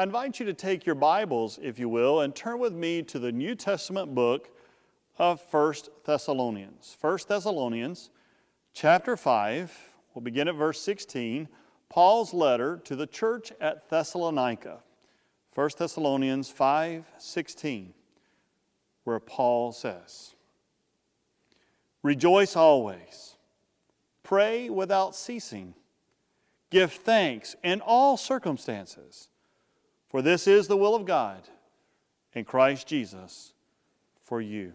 I invite you to take your Bibles, if you will, and turn with me to the New Testament book of 1 Thessalonians. 1 Thessalonians chapter 5, we'll begin at verse 16, Paul's letter to the church at Thessalonica. 1 Thessalonians 5:16, where Paul says, Rejoice always, pray without ceasing, give thanks in all circumstances for this is the will of God in Christ Jesus for you.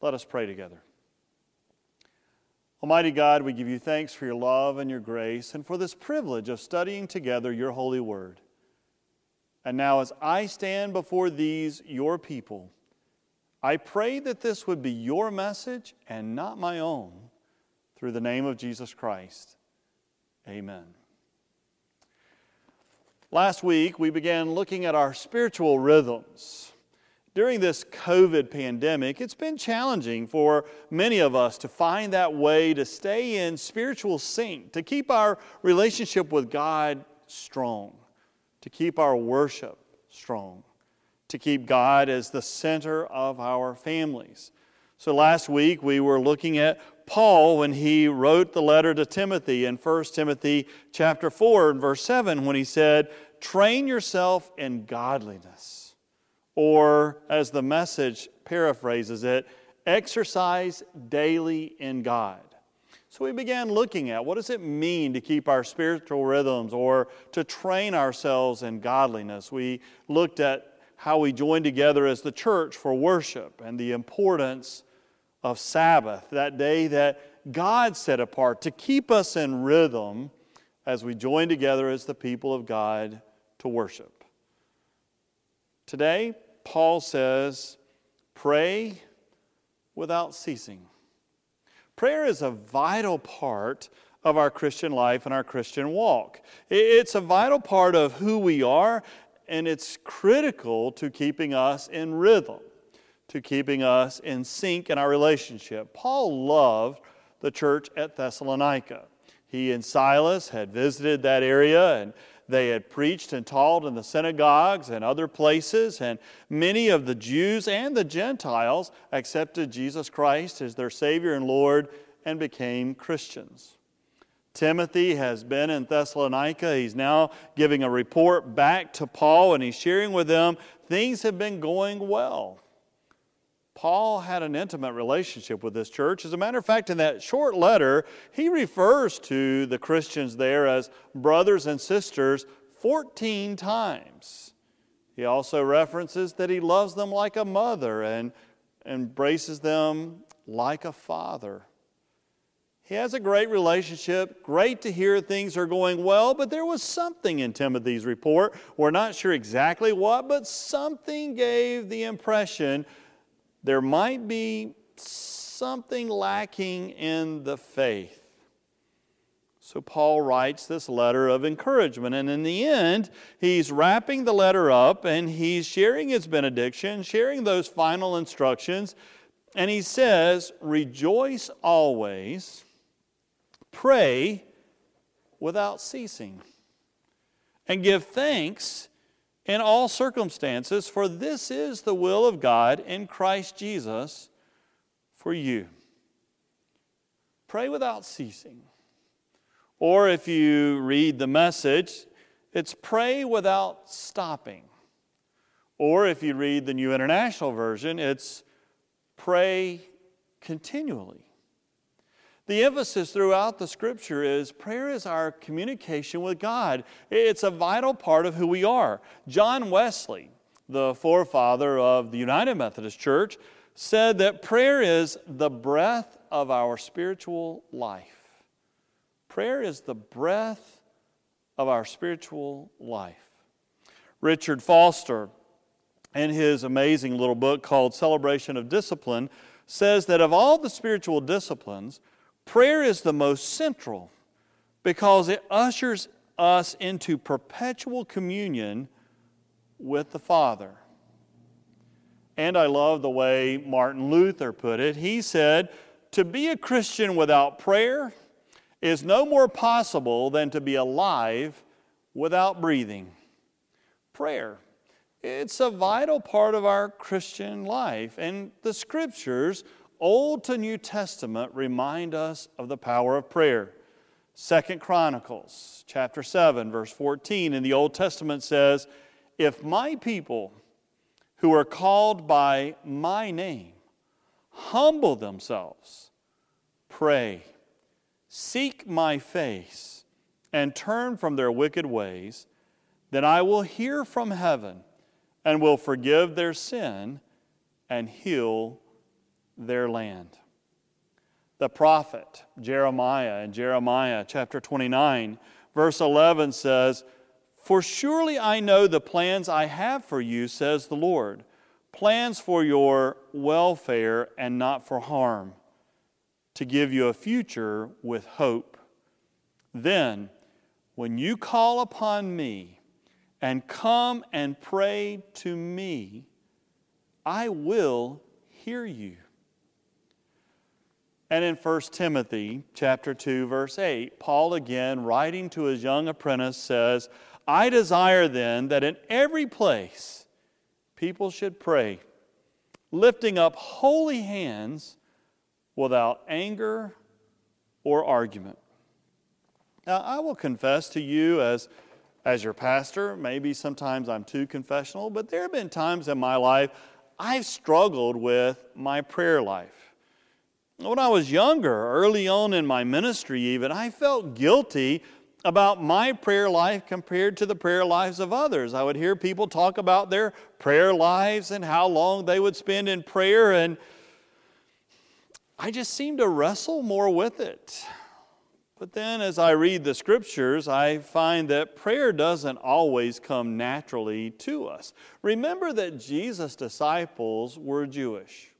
Let us pray together. Almighty God, we give you thanks for your love and your grace and for this privilege of studying together your holy word. And now, as I stand before these, your people, I pray that this would be your message and not my own, through the name of Jesus Christ. Amen. Last week, we began looking at our spiritual rhythms. During this COVID pandemic, it's been challenging for many of us to find that way to stay in spiritual sync, to keep our relationship with God strong, to keep our worship strong, to keep God as the center of our families. So last week we were looking at Paul when he wrote the letter to Timothy in 1 Timothy chapter 4 and verse 7 when he said, "Train yourself in godliness." Or as the message paraphrases it, exercise daily in God. So we began looking at what does it mean to keep our spiritual rhythms or to train ourselves in godliness. We looked at how we join together as the church for worship and the importance of Sabbath, that day that God set apart to keep us in rhythm as we join together as the people of God to worship. Today, Paul says, pray without ceasing. Prayer is a vital part of our Christian life and our Christian walk. It's a vital part of who we are, and it's critical to keeping us in rhythm to keeping us in sync in our relationship. Paul loved the church at Thessalonica. He and Silas had visited that area and they had preached and taught in the synagogues and other places, and many of the Jews and the Gentiles accepted Jesus Christ as their Savior and Lord and became Christians. Timothy has been in Thessalonica. He's now giving a report back to Paul, and he's sharing with them things have been going well. Paul had an intimate relationship with this church. As a matter of fact, in that short letter, he refers to the Christians there as brothers and sisters 14 times. He also references that he loves them like a mother and embraces them like a father. He has a great relationship. Great to hear things are going well, but there was something in Timothy's report. We're not sure exactly what, but something gave the impression there might be something lacking in the faith. So Paul writes this letter of encouragement. And in the end, he's wrapping the letter up and he's sharing his benediction, sharing those final instructions. And he says, Rejoice always, pray without ceasing, and give thanks in all circumstances, for this is the will of God in Christ Jesus for you. Pray without ceasing. Or if you read the message, it's pray without stopping. Or if you read the New International Version, it's pray continually. The emphasis throughout the scripture is prayer is our communication with God. It's a vital part of who we are. John Wesley, the forefather of the United Methodist Church, said that prayer is the breath of our spiritual life. Prayer is the breath of our spiritual life. Richard Foster, in his amazing little book called Celebration of Discipline, says that of all the spiritual disciplines, Prayer is the most central because it ushers us into perpetual communion with the Father. And I love the way Martin Luther put it. He said, To be a Christian without prayer is no more possible than to be alive without breathing. prayer. It's a vital part of our Christian life. And the scriptures, Old to New Testament, remind us of the power of prayer. Second Chronicles chapter 7 verse 14 in the Old Testament says, "If my people who are called by my name humble themselves, pray, seek my face, and turn from their wicked ways, then I will hear from heaven and will forgive their sin and heal their land. The prophet Jeremiah in Jeremiah chapter 29, verse 11 says, For surely I know the plans I have for you, says the Lord, plans for your welfare and not for harm, to give you a future with hope. Then, when you call upon me, and come and pray to me, I will hear you. And in 1 Timothy chapter 2 verse 8, Paul again writing to his young apprentice says, "I desire then that in every place people should pray, lifting up holy hands without anger or argument." Now, I will confess to you as as your pastor. Maybe sometimes I'm too confessional, but there have been times in my life I've struggled with my prayer life. When I was younger, early on in my ministry, even, I felt guilty about my prayer life compared to the prayer lives of others. I would hear people talk about their prayer lives and how long they would spend in prayer, and I just seemed to wrestle more with it. But then, as I read the scriptures, I find that prayer doesn't always come naturally to us. Remember that Jesus' disciples were Jewish.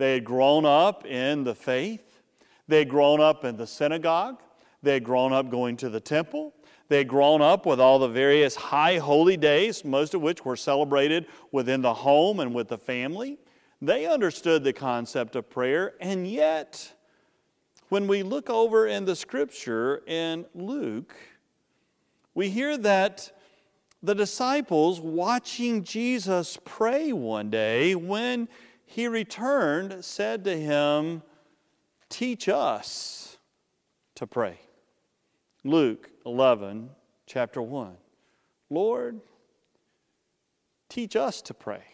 They had grown up in the faith, they had grown up in the synagogue, they had grown up going to the temple, they had grown up with all the various high holy days, most of which were celebrated within the home and with the family. They understood the concept of prayer, and yet, when we look over in the scripture in Luke, we hear that the disciples watching Jesus pray one day when he returned said to him, Teach us to pray. Luke 11, chapter 1. Lord, teach us to pray.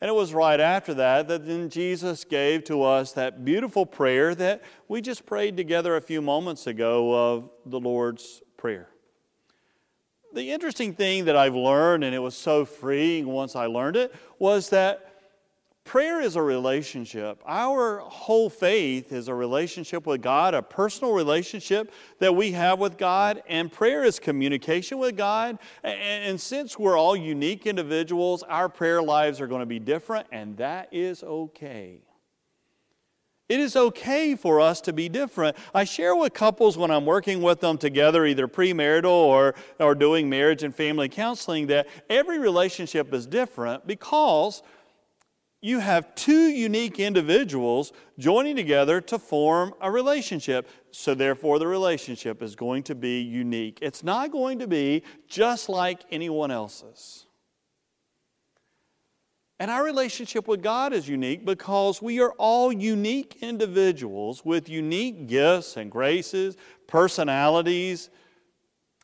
And it was right after that that then Jesus gave to us that beautiful prayer that we just prayed together a few moments ago of the Lord's Prayer. The interesting thing that I've learned, and it was so freeing once I learned it, was that Prayer is a relationship. Our whole faith is a relationship with God, a personal relationship that we have with God, and prayer is communication with God. And, since we're all unique individuals, our prayer lives are going to be different, and that is okay. It is okay for us to be different. I share with couples when I'm working with them together, either premarital or, or doing marriage and family counseling, that every relationship is different because you have two unique individuals joining together to form a relationship. So, therefore, the relationship is going to be unique. It's not going to be just like anyone else's. And our relationship with God is unique because we are all unique individuals with unique gifts and graces, personalities,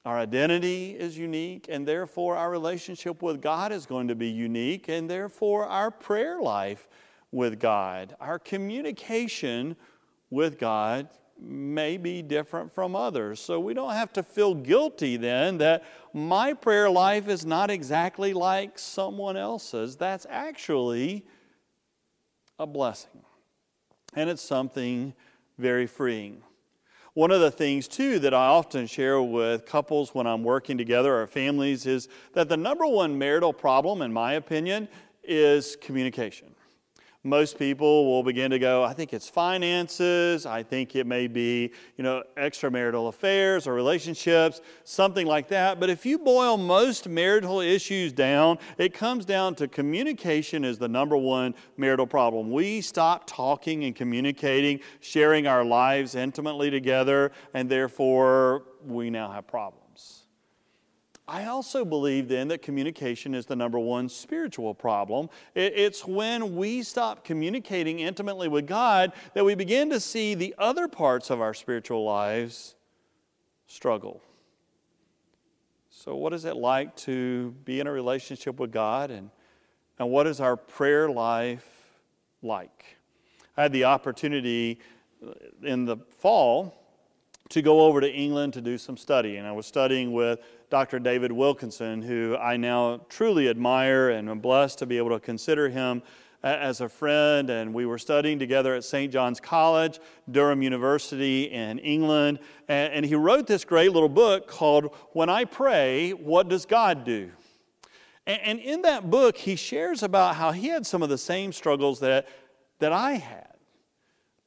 our identity is unique, and therefore our relationship with God is going to be unique, and therefore our prayer life with God, our communication with God may be different from others. So we don't have to feel guilty then that my prayer life is not exactly like someone else's. That's actually a blessing, and it's something very freeing. One of the things, too, that I often share with couples when I'm working together or families is that the number one marital problem, in my opinion, is communication most people will begin to go, I think it's finances, I think it may be, you know, extramarital affairs or relationships, something like that. But if you boil most marital issues down, it comes down to communication is the number one marital problem. We stop talking and communicating, sharing our lives intimately together, and therefore we now have problems. I also believe then that communication is the number one spiritual problem. It's when we stop communicating intimately with God that we begin to see the other parts of our spiritual lives struggle. So, what is it like to be in a relationship with God, and, and what is our prayer life like? I had the opportunity uh, in the fall to go over to England to do some study, and I was studying with Dr. David Wilkinson, who I now truly admire and am blessed to be able to consider him as a friend. And we were studying together at St. John's College, Durham University in England. And he wrote this great little book called When I Pray, What Does God Do? And in that book, he shares about how he had some of the same struggles that, that I had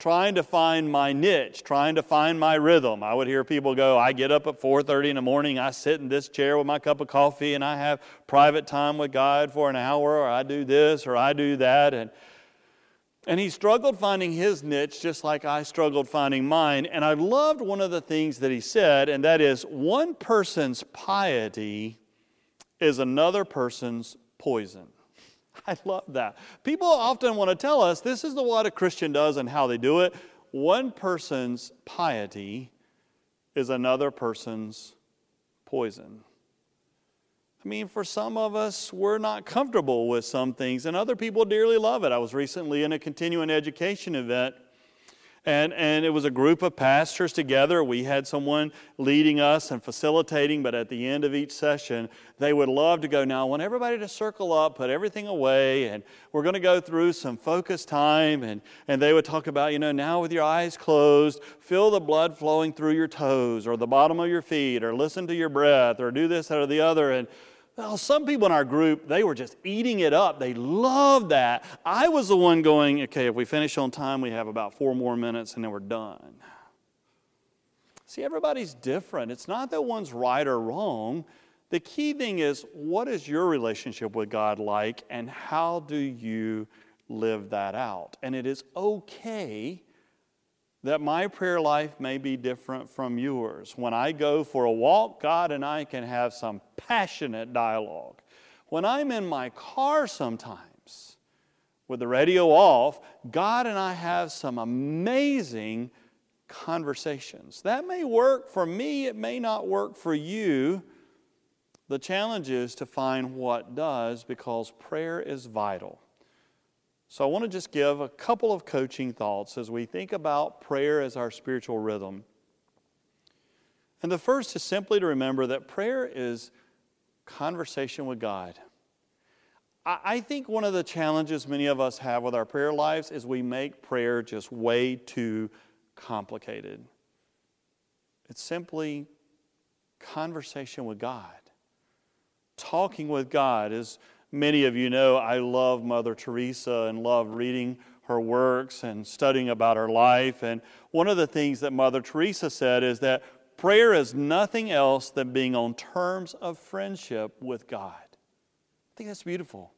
trying to find my niche, trying to find my rhythm. I would hear people go, I get up at 4:30 in the morning, I sit in this chair with my cup of coffee and I have private time with God for an hour or I do this or I do that and and he struggled finding his niche just like I struggled finding mine. And I loved one of the things that he said, and that is one person's piety is another person's poison. I love that. People often want to tell us this is the what a Christian does and how they do it. One person's piety is another person's poison. I mean, for some of us, we're not comfortable with some things, and other people dearly love it. I was recently in a continuing education event and, and it was a group of pastors together. We had someone leading us and facilitating, but at the end of each session, they would love to go, Now, I want everybody to circle up, put everything away, and we're going to go through some focus time. And, and they would talk about, you know, now with your eyes closed, feel the blood flowing through your toes or the bottom of your feet, or listen to your breath, or do this or the other. And well, some people in our group, they were just eating it up. They loved that. I was the one going, okay, if we finish on time, we have about four more minutes and then we're done. See, everybody's different. It's not that one's right or wrong. The key thing is, what is your relationship with God like and how do you live that out? And it is okay that my prayer life may be different from yours. When I go for a walk, God and I can have some passionate dialogue. When I'm in my car sometimes with the radio off, God and I have some amazing conversations. That may work for me, it may not work for you. The challenge is to find what does because prayer is vital. So I want to just give a couple of coaching thoughts as we think about prayer as our spiritual rhythm. And the first is simply to remember that prayer is conversation with God. I think one of the challenges many of us have with our prayer lives is we make prayer just way too complicated. It's simply conversation with God. Talking with God is Many of you know I love Mother Teresa and love reading her works and studying about her life. And one of the things that Mother Teresa said is that prayer is nothing else than being on terms of friendship with God. I think that's beautiful.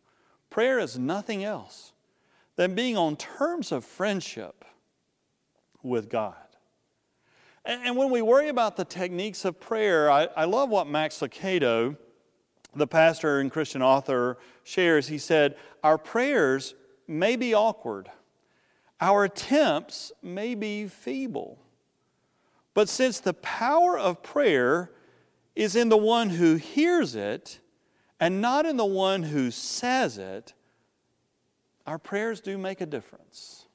Prayer is nothing else than being on terms of friendship with God. And, when we worry about the techniques of prayer, I, I love what Max Lucado the pastor and Christian author shares, he said, Our prayers may be awkward, our attempts may be feeble. But since the power of prayer is in the one who hears it and not in the one who says it, our prayers do make a difference.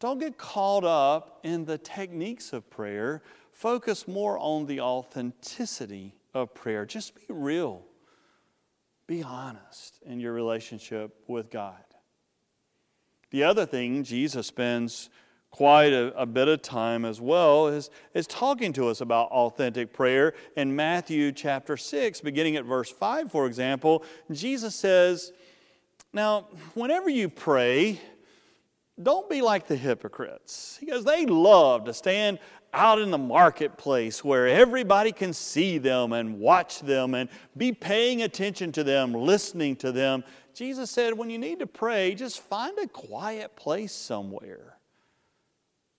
Don't get caught up in the techniques of prayer. Focus more on the authenticity of prayer. Just be real. Be honest in your relationship with God. The other thing Jesus spends quite a, a, bit of time as well is, is talking to us about authentic prayer. In Matthew chapter 6, beginning at verse 5, for example, Jesus says, Now, whenever you pray, don't be like the hypocrites. Because they love to stand out in the marketplace where everybody can see them and watch them and be paying attention to them, listening to them. Jesus said, when you need to pray, just find a quiet place somewhere.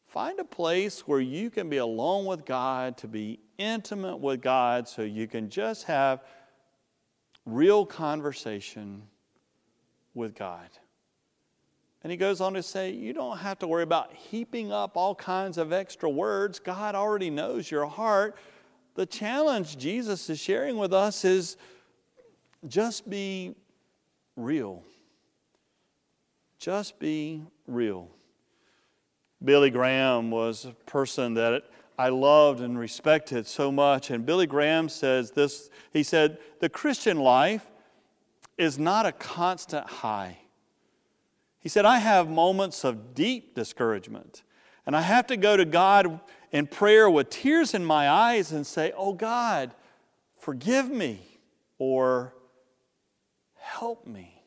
Find a place where you can be alone with God to be intimate with God so you can just have real conversation with God. And he goes on to say, You don't have to worry about heaping up all kinds of extra words. God already knows your heart. The challenge Jesus is sharing with us is just be real. Just be real. Billy Graham was a person that I loved and respected so much. And Billy Graham says this he said, The Christian life is not a constant high. He said, I have moments of deep discouragement, and I have to go to God in prayer with tears in my eyes and say, Oh God, forgive me or help me.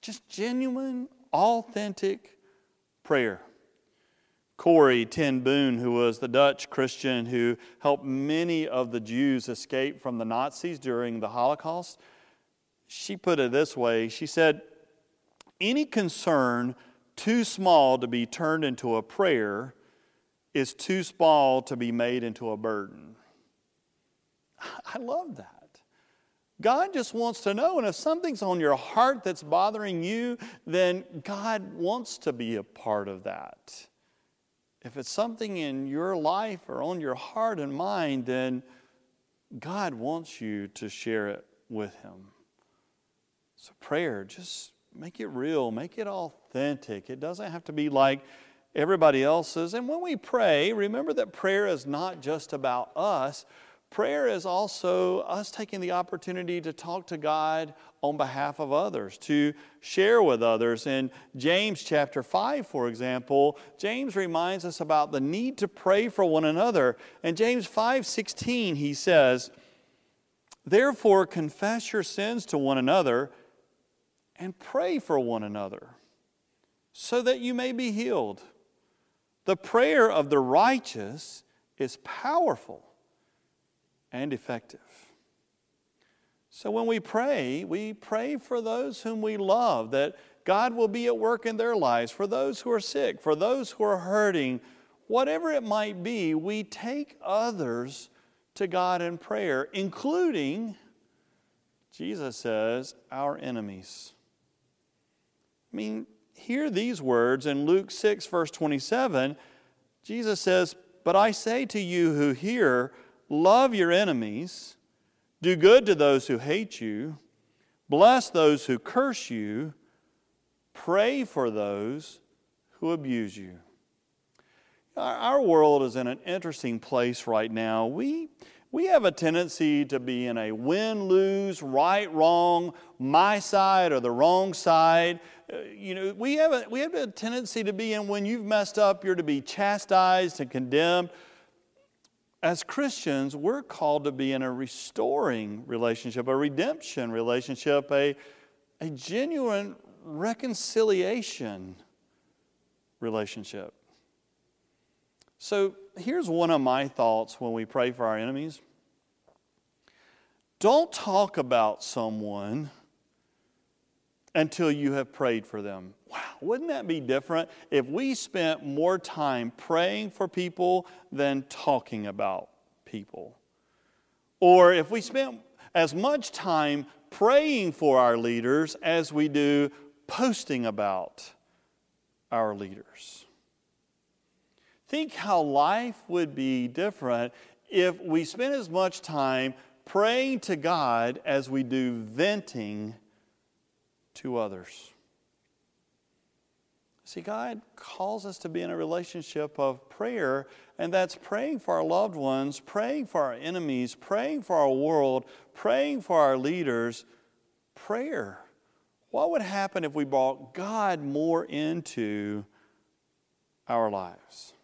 Just genuine, authentic prayer. Corrie ten Boom, who was the Dutch Christian who helped many of the Jews escape from the Nazis during the Holocaust, she put it this way She said, Any concern too small to be turned into a prayer is too small to be made into a burden. I love that. God just wants to know, and if something's on your heart that's bothering you, then God wants to be a part of that. If it's something in your life or on your heart and mind, then God wants you to share it with Him. So, prayer, just make it real, make it authentic. It doesn't have to be like everybody else's. And when we pray, remember that prayer is not just about us. Prayer is also us taking the opportunity to talk to God on behalf of others, to share with others. In James chapter 5, for example, James reminds us about the need to pray for one another. In James 5 16, he says, Therefore, confess your sins to one another and pray for one another so that you may be healed. The prayer of the righteous is powerful and effective. So when we pray, we pray for those whom we love, that God will be at work in their lives, for those who are sick, for those who are hurting, whatever it might be, we take others to God in prayer, including, Jesus says, our enemies. I mean, hear these words in Luke 6, verse 27. Jesus says, But I say to you who hear, Love your enemies, do good to those who hate you, bless those who curse you, pray for those who abuse you. Our world is in an interesting place right now. We, we have a tendency to be in a win lose, right, wrong, my side or the wrong side. Uh, you know, we have, a, we have a tendency to be in when you've messed up, you're to be chastised and condemned as Christians, we're called to be in a restoring relationship, a redemption relationship, a, a genuine reconciliation relationship. So here's one of my thoughts when we pray for our enemies. Don't talk about someone until you have prayed for them. Wow, wouldn't that be different if we spent more time praying for people than talking about people? Or if we spent as much time praying for our leaders as we do posting about our leaders. Think how life would be different if we spent as much time praying to God as we do venting to others. See, God calls us to be in a relationship of prayer, and that's praying for our loved ones, praying for our enemies, praying for our world, praying for our leaders. Prayer. What would happen if we brought God more into our lives?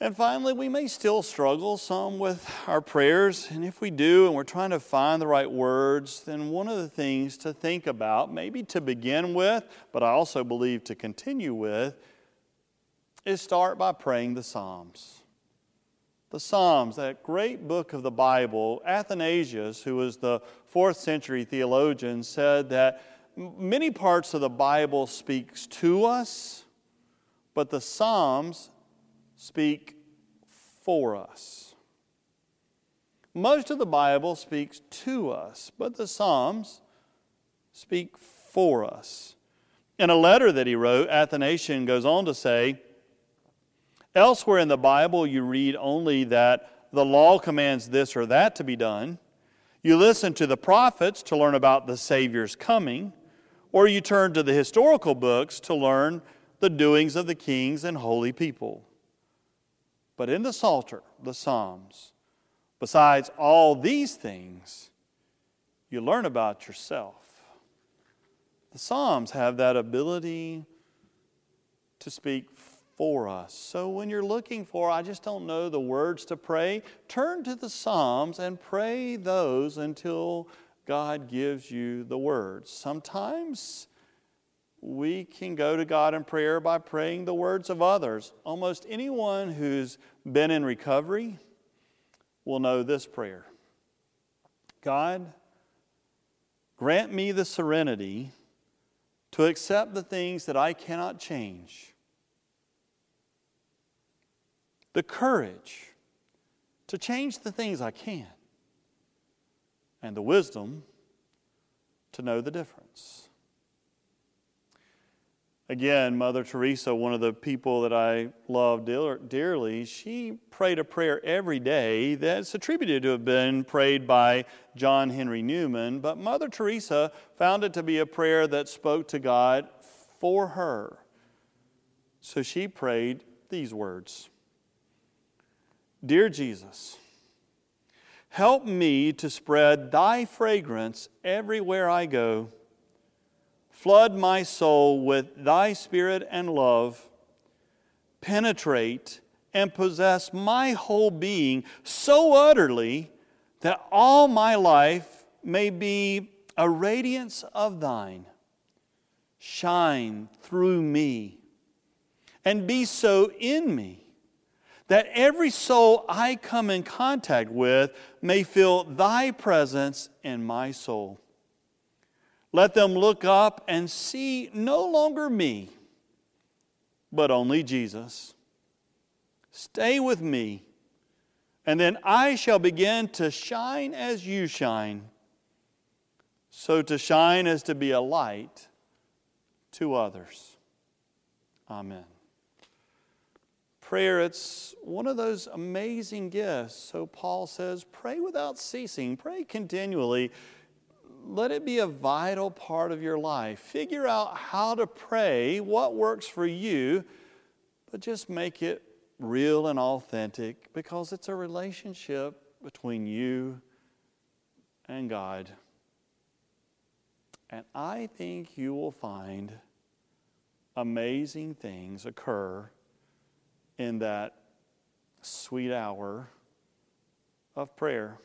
And finally, we may still struggle some with our prayers. And if we do, and we're trying to find the right words, then one of the things to think about, maybe to begin with, but I also believe to continue with, is start by praying the Psalms. The Psalms, that great book of the Bible, Athanasius, who was the fourth century theologian, said that many parts of the Bible speaks to us, but the Psalms speak for us. Most of the Bible speaks to us, but the Psalms speak for us. In a letter that he wrote, Athanasius goes on to say, Elsewhere in the Bible, you read only that the law commands this or that to be done. You listen to the prophets to learn about the Savior's coming, or you turn to the historical books to learn the doings of the kings and holy people. But in the Psalter, the Psalms, besides all these things, you learn about yourself. The Psalms have that ability to speak for us. So when you're looking for, I just don't know the words to pray, turn to the Psalms and pray those until God gives you the words. Sometimes we can go to God in prayer by praying the words of others. Almost anyone who's been in recovery will know this prayer God, grant me the serenity to accept the things that I cannot change the courage to change the things I can, and the wisdom to know the difference. Again, Mother Teresa, one of the people that I love dearly, she prayed a prayer every day that's attributed to have been prayed by John Henry Newman, but Mother Teresa found it to be a prayer that spoke to God for her. So she prayed these words Dear Jesus, help me to spread thy fragrance everywhere I go. Flood my soul with thy spirit and love. Penetrate and possess my whole being so utterly that all my life may be a radiance of thine. Shine through me and be so in me that every soul I come in contact with may feel thy presence in my soul. Let them look up and see no longer me, but only Jesus. Stay with me, and then I shall begin to shine as you shine. So to shine is to be a light to others. Amen prayer, it's one of those amazing gifts. So Paul says, pray without ceasing, pray continually. Let it be a vital part of your life. Figure out how to pray, what works for you, but just make it real and authentic because it's a relationship between you and God. And I think you will find amazing things occur in that sweet hour of prayer.